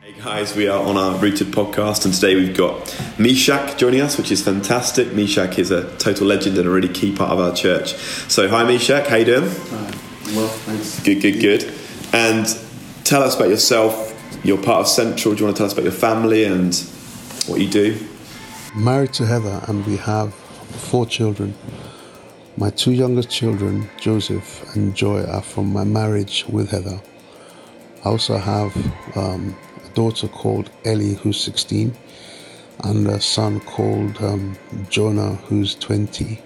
Hey guys, we are on our Rooted podcast, and today we've got Mesack joining us, which is fantastic. Mesack is a total legend and a really key part of our church. So, hi Mesack, how you doing? Hi. Well, thanks. Good, good, good. And tell us about yourself. You're part of Central. Do you want to tell us about your family and what you do? Married to Heather, and we have four children. My two youngest children, Joseph and Joy, are from my marriage with Heather. I also have um, a daughter called Ellie, who's 16, and a son called um, Jonah, who's 20.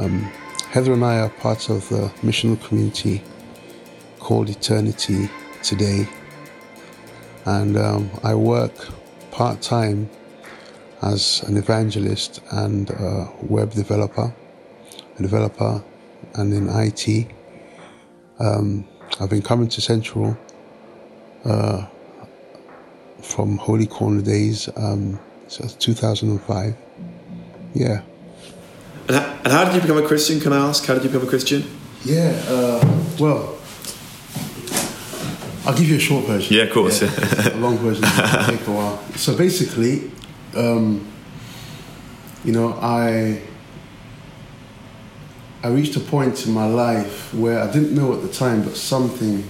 Um, Heather and I are part of the missional community called Eternity Today, and um, I work part time as an evangelist and a web developer, a developer, and in IT. Um, I've been coming to Central uh, from Holy Corner days, um, so 2005. Yeah. And how, and how did you become a Christian? Can I ask? How did you become a Christian? Yeah, uh, well, I'll give you a short version. Yeah, of course. a long version take a while. So basically, um, you know, I I reached a point in my life where I didn't know at the time, but something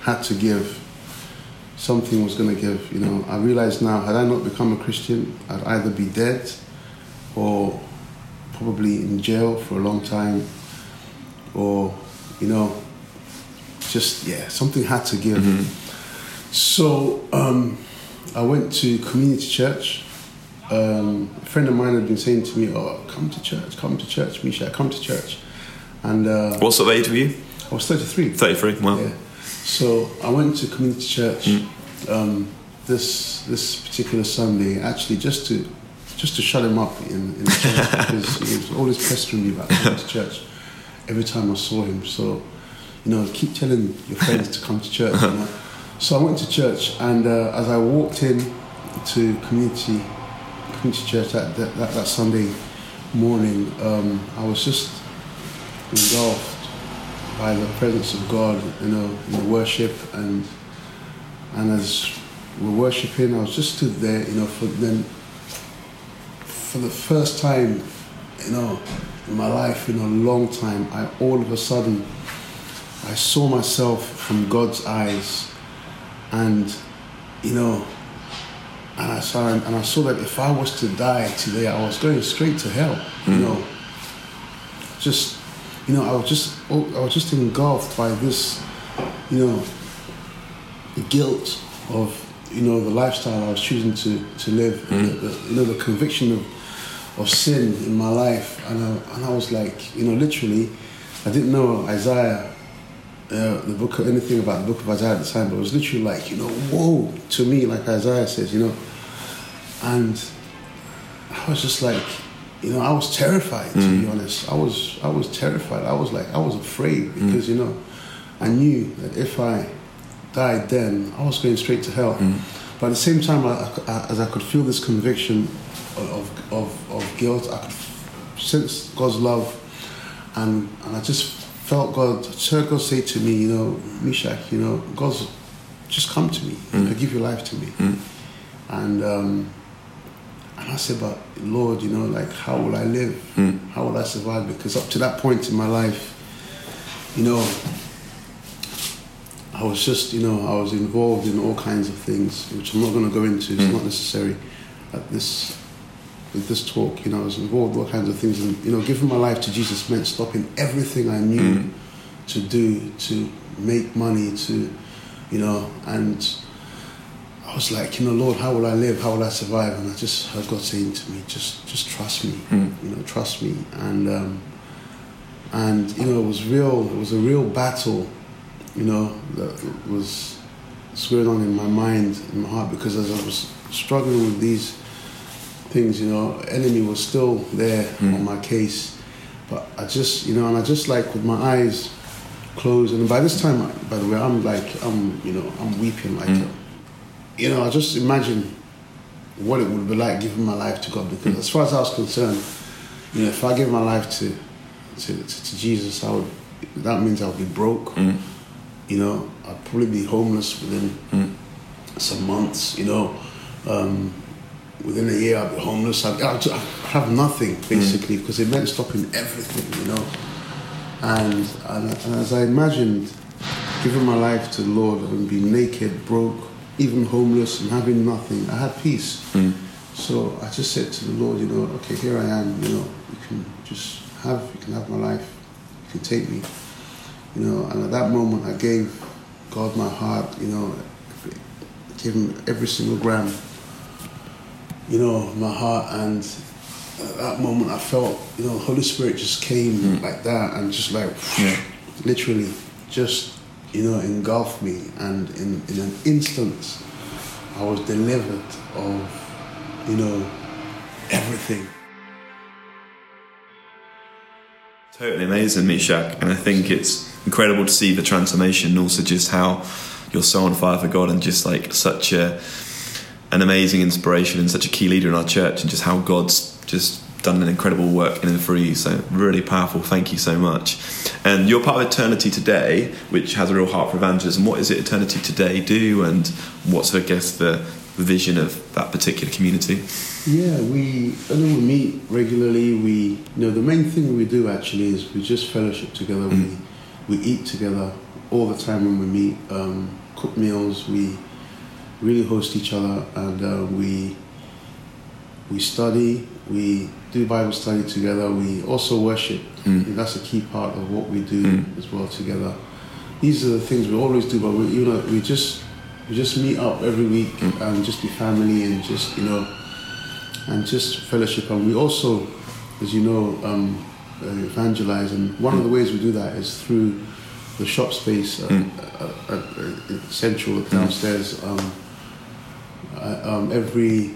had to give. Something was going to give. You know, I realize now, had I not become a Christian, I'd either be dead or probably in jail for a long time, or you know, just yeah, something had to give. So um, I went to community church. Um, a friend of mine had been saying to me, "Oh, come to church, come to church, Misha, come to church." And uh, What sort of age were you? I was thirty-three. 33. Wow. Yeah. So I went to community church um, this this particular Sunday, actually just to just to shut him up in, in the church because he was always pestering me about coming to church every time I saw him. So you know, keep telling your friends to come to church. You know? So I went to church, and uh, as I walked in to community community church that that, that, that Sunday morning, um, I was just engulfed by the presence of God, you know, in the worship. And and as we're worshiping, I was just stood there, you know, for then for the first time, you know, in my life in a long time, I all of a sudden I saw myself from God's eyes. And you know and I saw and I saw that if I was to die today, I was going straight to hell, you hmm. know. Just you know, I was just oh, I was just engulfed by this, you know, the guilt of you know the lifestyle I was choosing to to live, the, the, you know, the conviction of of sin in my life, and I, and I was like, you know, literally, I didn't know Isaiah. Uh, the book, anything about the book of Isaiah at the time, but it was literally like, you know, whoa, to me, like Isaiah says, you know, and I was just like, you know, I was terrified to be mm. honest. I was, I was terrified. I was like, I was afraid mm. because you know, I knew that if I died then, I was going straight to hell. Mm. But at the same time, I, I, as I could feel this conviction of, of, of guilt, I could sense God's love, and and I just felt God, heard God say to me, you know, Mesack, you know, God's just come to me, you know, give your life to me, and. Um, and I said, but Lord, you know, like, how will I live? Hmm. How will I survive? Because up to that point in my life, you know, I was just, you know, I was involved in all kinds of things, which I'm not going to go into. It's hmm. not necessary at this with this talk. You know, I was involved in all kinds of things, and you know, giving my life to Jesus meant stopping everything I knew hmm. to do to make money, to, you know, and was like, you know, Lord, how will I live? How will I survive? And I just heard God saying to me, just, just trust me. Hmm. You know, trust me. And um, and you know, it was real. It was a real battle. You know, that was going on in my mind, in my heart, because as I was struggling with these things, you know, enemy was still there hmm. on my case. But I just, you know, and I just like with my eyes closed, and by this time, by the way, I'm like, I'm, you know, I'm weeping like, hmm. a, you know, I just imagine what it would be like giving my life to God, because as far as I was concerned, you know, if I give my life to to, to, to Jesus, I would. That means I would be broke. Mm. You know, I'd probably be homeless within mm. some months, you know. Um, within a year, I'd be homeless. I'd, I'd, I'd have nothing mm. basically because it meant stopping everything, you know. And, and, and as I imagined giving my life to the Lord and being naked, broke, even homeless, and having nothing, I had peace. Hmm. So I just said to the Lord, you know, okay, here I am. You know, you can just have, you can have my life, you can take me. You know, and at that moment, I gave God my heart. You know, gave Him every single gram. You know, my heart, and at that moment, I felt, you know, Holy Spirit just came hmm. like that, and just like, Yeah. literally, just you know, engulfed me, and in in an instant, I was delivered of you know, everything. Totally amazing, Mesack, and I think it's incredible to see the transformation, and also just how you're so on fire for God, and just like such a an amazing inspiration and such a key leader in our church, and just how God's just done an incredible work in and through you. So really powerful. Thank you so much. And you're part of Eternity Today, which has a real heart for evangelism. What is it Eternity Today do, and what's I guess the vision of that particular community? Yeah, we I know we meet regularly. We you know the main thing we do actually is we just fellowship together. We we eat together all the time when we meet. Um, cook meals. We really host each other, and uh, we we study. We do Bible study together. We also worship. And that's a key part of what we do as well together. These are the things we always do, but we you know we just we just meet up every week and just be family and just you know and just fellowship. And we also, as you know, um, evangelize. And one of the ways we do that is through the shop space uh, uh, uh, uh, central downstairs. Um, uh, um, every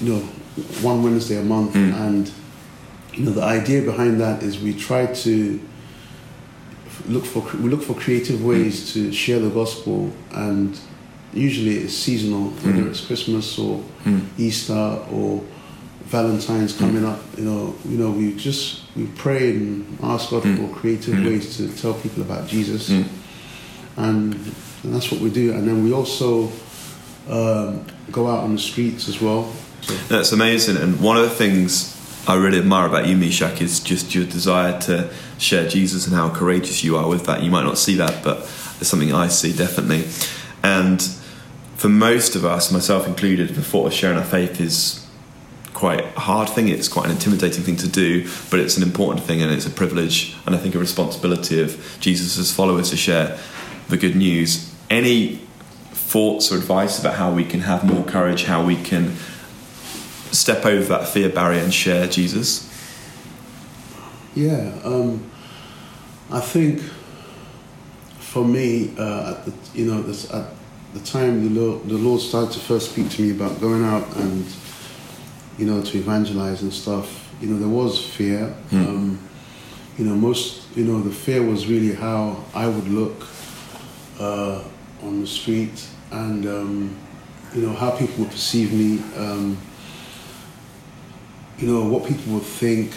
you know one Wednesday a month, and you know the idea behind that is we try to look for we look for creative ways to share the gospel and usually it's seasonal hmm. whether it's christmas or hmm. easter or valentine's hmm. coming up you know you know we just we pray and ask god for creative ways to tell people about jesus. And, and that's what we do. And then we also um, go out on the streets as well. So, That's amazing. And one of the things I really admire about you, Mesack, is just your desire to share Jesus and how courageous you are with that. You might not see that, but it's something I see definitely. And for most of us, myself included, the thought of sharing our faith is quite a hard thing. It's quite an intimidating thing to do, but it's an important thing and it's a privilege and I think a responsibility of Jesus' followers to share the good news. Any thoughts or advice about how we can have more courage, how we can step over that fear barrier and share Jesus? Yeah, um, I think for me, uh, at the, you know, this, at the time the Lord, the Lord started to first speak to me about going out and, you know, to evangelize and stuff. You know, there was fear. Um, you know, most, you know, the fear was really how I would look uh, on the street and, um, you know, how people would perceive me. Um, you know what people would think.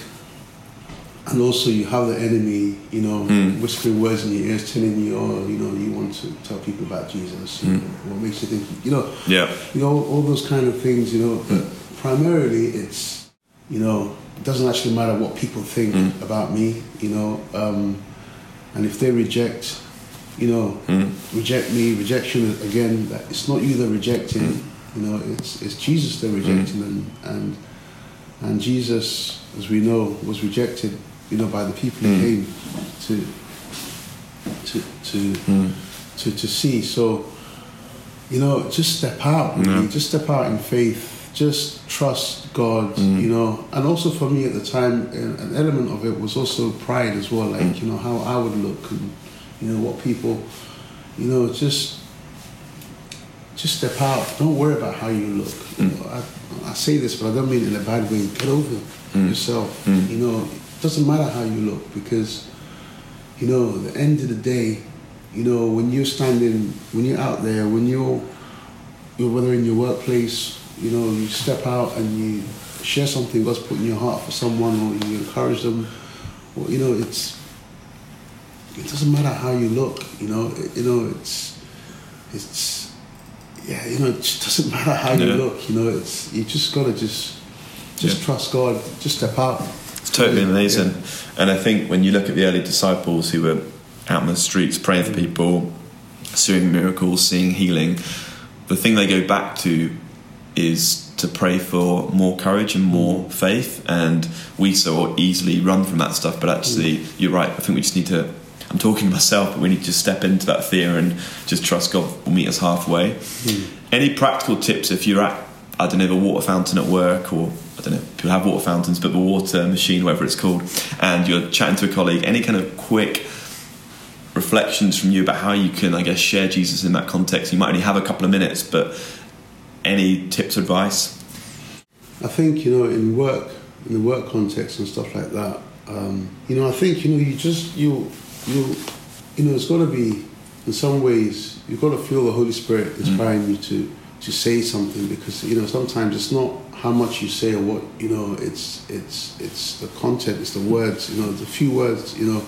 And also you have the enemy you know hmm. whispering words in your ears telling you oh you know you want to tell people about jesus. You know, what makes you think you know Yeah. you know all those kind of things you know. But primarily it's you know it doesn't actually matter what people think about me you know um, and if they reject you know reject me rejection again it's not you they're rejecting you know it's it's jesus they're rejecting and and and Jesus, as we know, was rejected, you know, by the people he hmm. came to to to, hmm. to to see. So, you know, just step out, really. just step out in faith, just trust God, hmm. you know. And also for me at the time, an an element of it was also pride as well, like you know how I would look and you know what people, you know, just just step out. Don't worry about how you look. Mm. You know, I, I say this, but I don't mean it in a bad way. Get over mm. yourself. Mm. You know, it doesn't matter how you look because, you know, at the end of the day, you know, when you're standing, when you're out there, when you're, you're whether in your workplace, you know, you step out and you share something God's put in your heart for someone, or you encourage them, or you know, it's. It doesn't matter how you look. You know, it, you know, it's, it's yeah, you know, it just doesn't matter how you look. You know, it's you just gotta just just Yeah. trust God. Just step out. It's totally amazing. And I think when you look at the early disciples who were out in the streets praying for mm. people, seeing miracles, seeing healing, the thing they go back to is to pray for more courage and more mm. faith. And we so easily run from that stuff. But actually, mm. you're right. I think we just need to. I'm talking to myself, but we need to step into that fear and just trust God will meet us halfway. Any practical tips if you're at, I don't know, the water fountain at work, or I don't know, people have water fountains, but the water machine, whatever it's called, and you're chatting to a colleague, any kind of quick reflections from you about how you can, I guess, share Jesus in that context? You might only have a couple of minutes, but any tips or advice? I think you know in work in the work context and stuff like that. Um, you know, I think you know you just you you you know it's going to be in some ways you've got to feel the Holy Spirit mm. inspiring you to to say something because you know sometimes it's not how much you say or what you know it's it's it's the content it's the words you know the few words you know.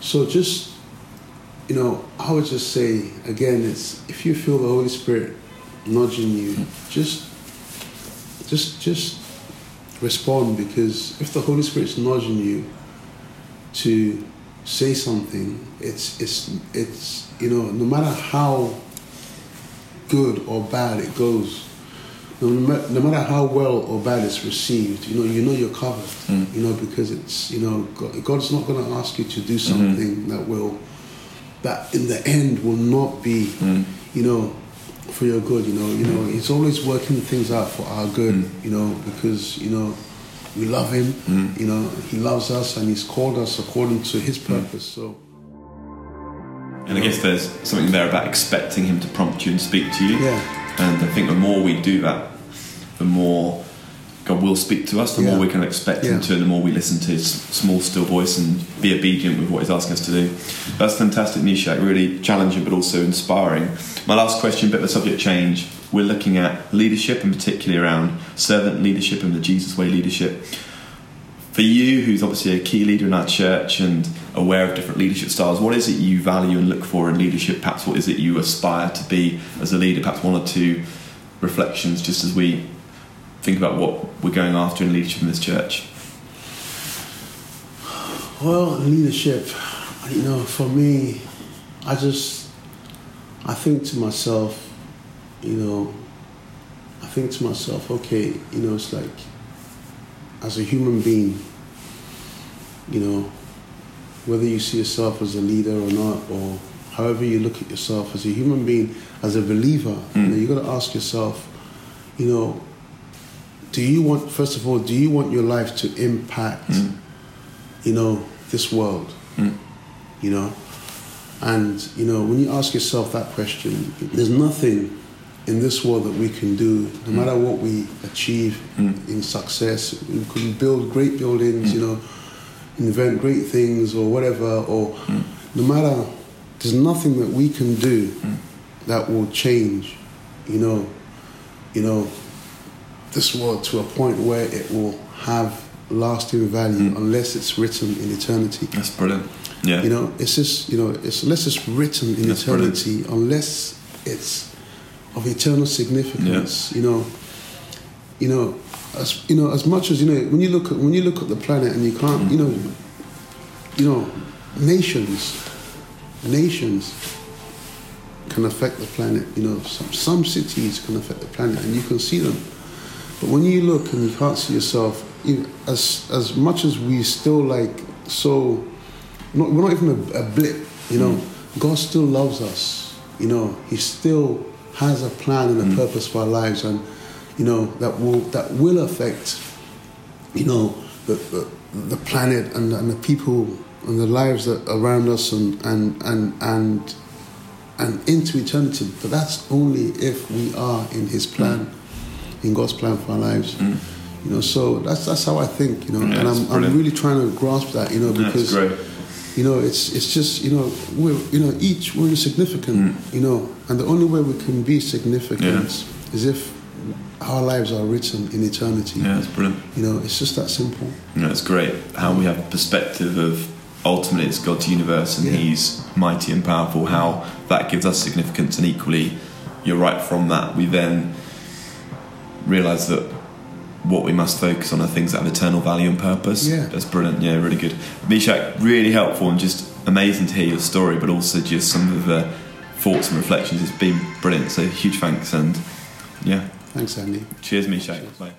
So just you know I would just say again it's if you feel the Holy Spirit nudging you mm. just just just respond because if the Holy Spirit's nudging you to say something, it's it's it's you know no matter how good or bad it goes, no, no matter how well or bad it's received, you know you know you're covered. Mm. You know because it's you know God, God's not going to ask you to do something that will that in the end will not be Mm. you know for your good. You know you know He's always working things out for our good. You know because you know we love Him. Mm. You know He loves us and He's called us according to His mm. purpose. So. And I guess there's something there about expecting him to prompt you and speak to you. Yeah. And I think the more we do that, the more God will speak to us, the more we can expect Him to, and the more we listen to His small, still voice and be obedient with what He's asking us to do. That's fantastic, Mesack. Really challenging, but also inspiring. My last question, bit of a subject change. We're looking at leadership, and particularly around servant leadership and the Jesus way leadership. For you, who's obviously a key leader in our church and aware of different leadership styles, what is it you value and look for in leadership? Perhaps what is it you aspire to be as a leader? Perhaps one or two reflections just as we think about what we're going after in leadership in this church. Well, leadership, you know, for me, I just, I think to myself, you know, I think to myself, okay, you know, it's like, as a human being, you know, whether you see yourself as a leader or not, or however you look at yourself as a human being, as a believer, you hmm. know, you got to ask yourself, you know, do you want, first of all, do you want your life to impact, hmm. you know, this world? Mm. You know? And, you know, when you ask yourself that question, there's nothing in this world that we can do, no hmm. matter what we achieve Mm. in success. We can build great buildings, hmm. you know, invent great things or whatever, or no matter, there's nothing that we can do that will change, you know, you know, this world to a point where it will have lasting value mm. unless it's written in eternity. That's brilliant. Yeah. You know, it's just you know, it's unless it's written in That's brilliant. eternity, unless it's of eternal significance. You know, you know, as you know, as much as you know, when you look at when you look at the planet and you can't, mm. you know, you know, nations, nations can affect the planet. You know, some some cities can affect the planet, and you can see them. But when you look and you can't see yourself, as as much as we still like so, not, we're not even a, a blip. You know, hmm. God still loves us. You know, He still has a plan and a hmm. purpose for our lives, and you know that will that will affect. You know, the the, the planet and, and the people and the lives that around us and and and and and into eternity. But that's only if we are in His plan, hmm. In God's plan for our lives. Mm. You know, so that's that's how I think. You know, Yeah, and I'm, I'm really trying to grasp that. You know, because great. you know it's it's just you know we're you know each we're insignificant. Mm. You know, and the only way we can be significant is if our lives are written in eternity. Yeah, that's brilliant. You know, it's just that simple. Yeah, it's great how we have a perspective of ultimately it's God's universe and Yeah. He's mighty and powerful. How that gives us significance, and equally you're right. From that, we then realise that what we must focus on are things that have eternal value and purpose. Yeah. That's brilliant. Yeah, really good. Mesack, really helpful and just amazing to hear your story, but also just some of the thoughts and reflections. It's been brilliant. So huge thanks and yeah, Thanks, Andy. cheers, Mesack. Bye.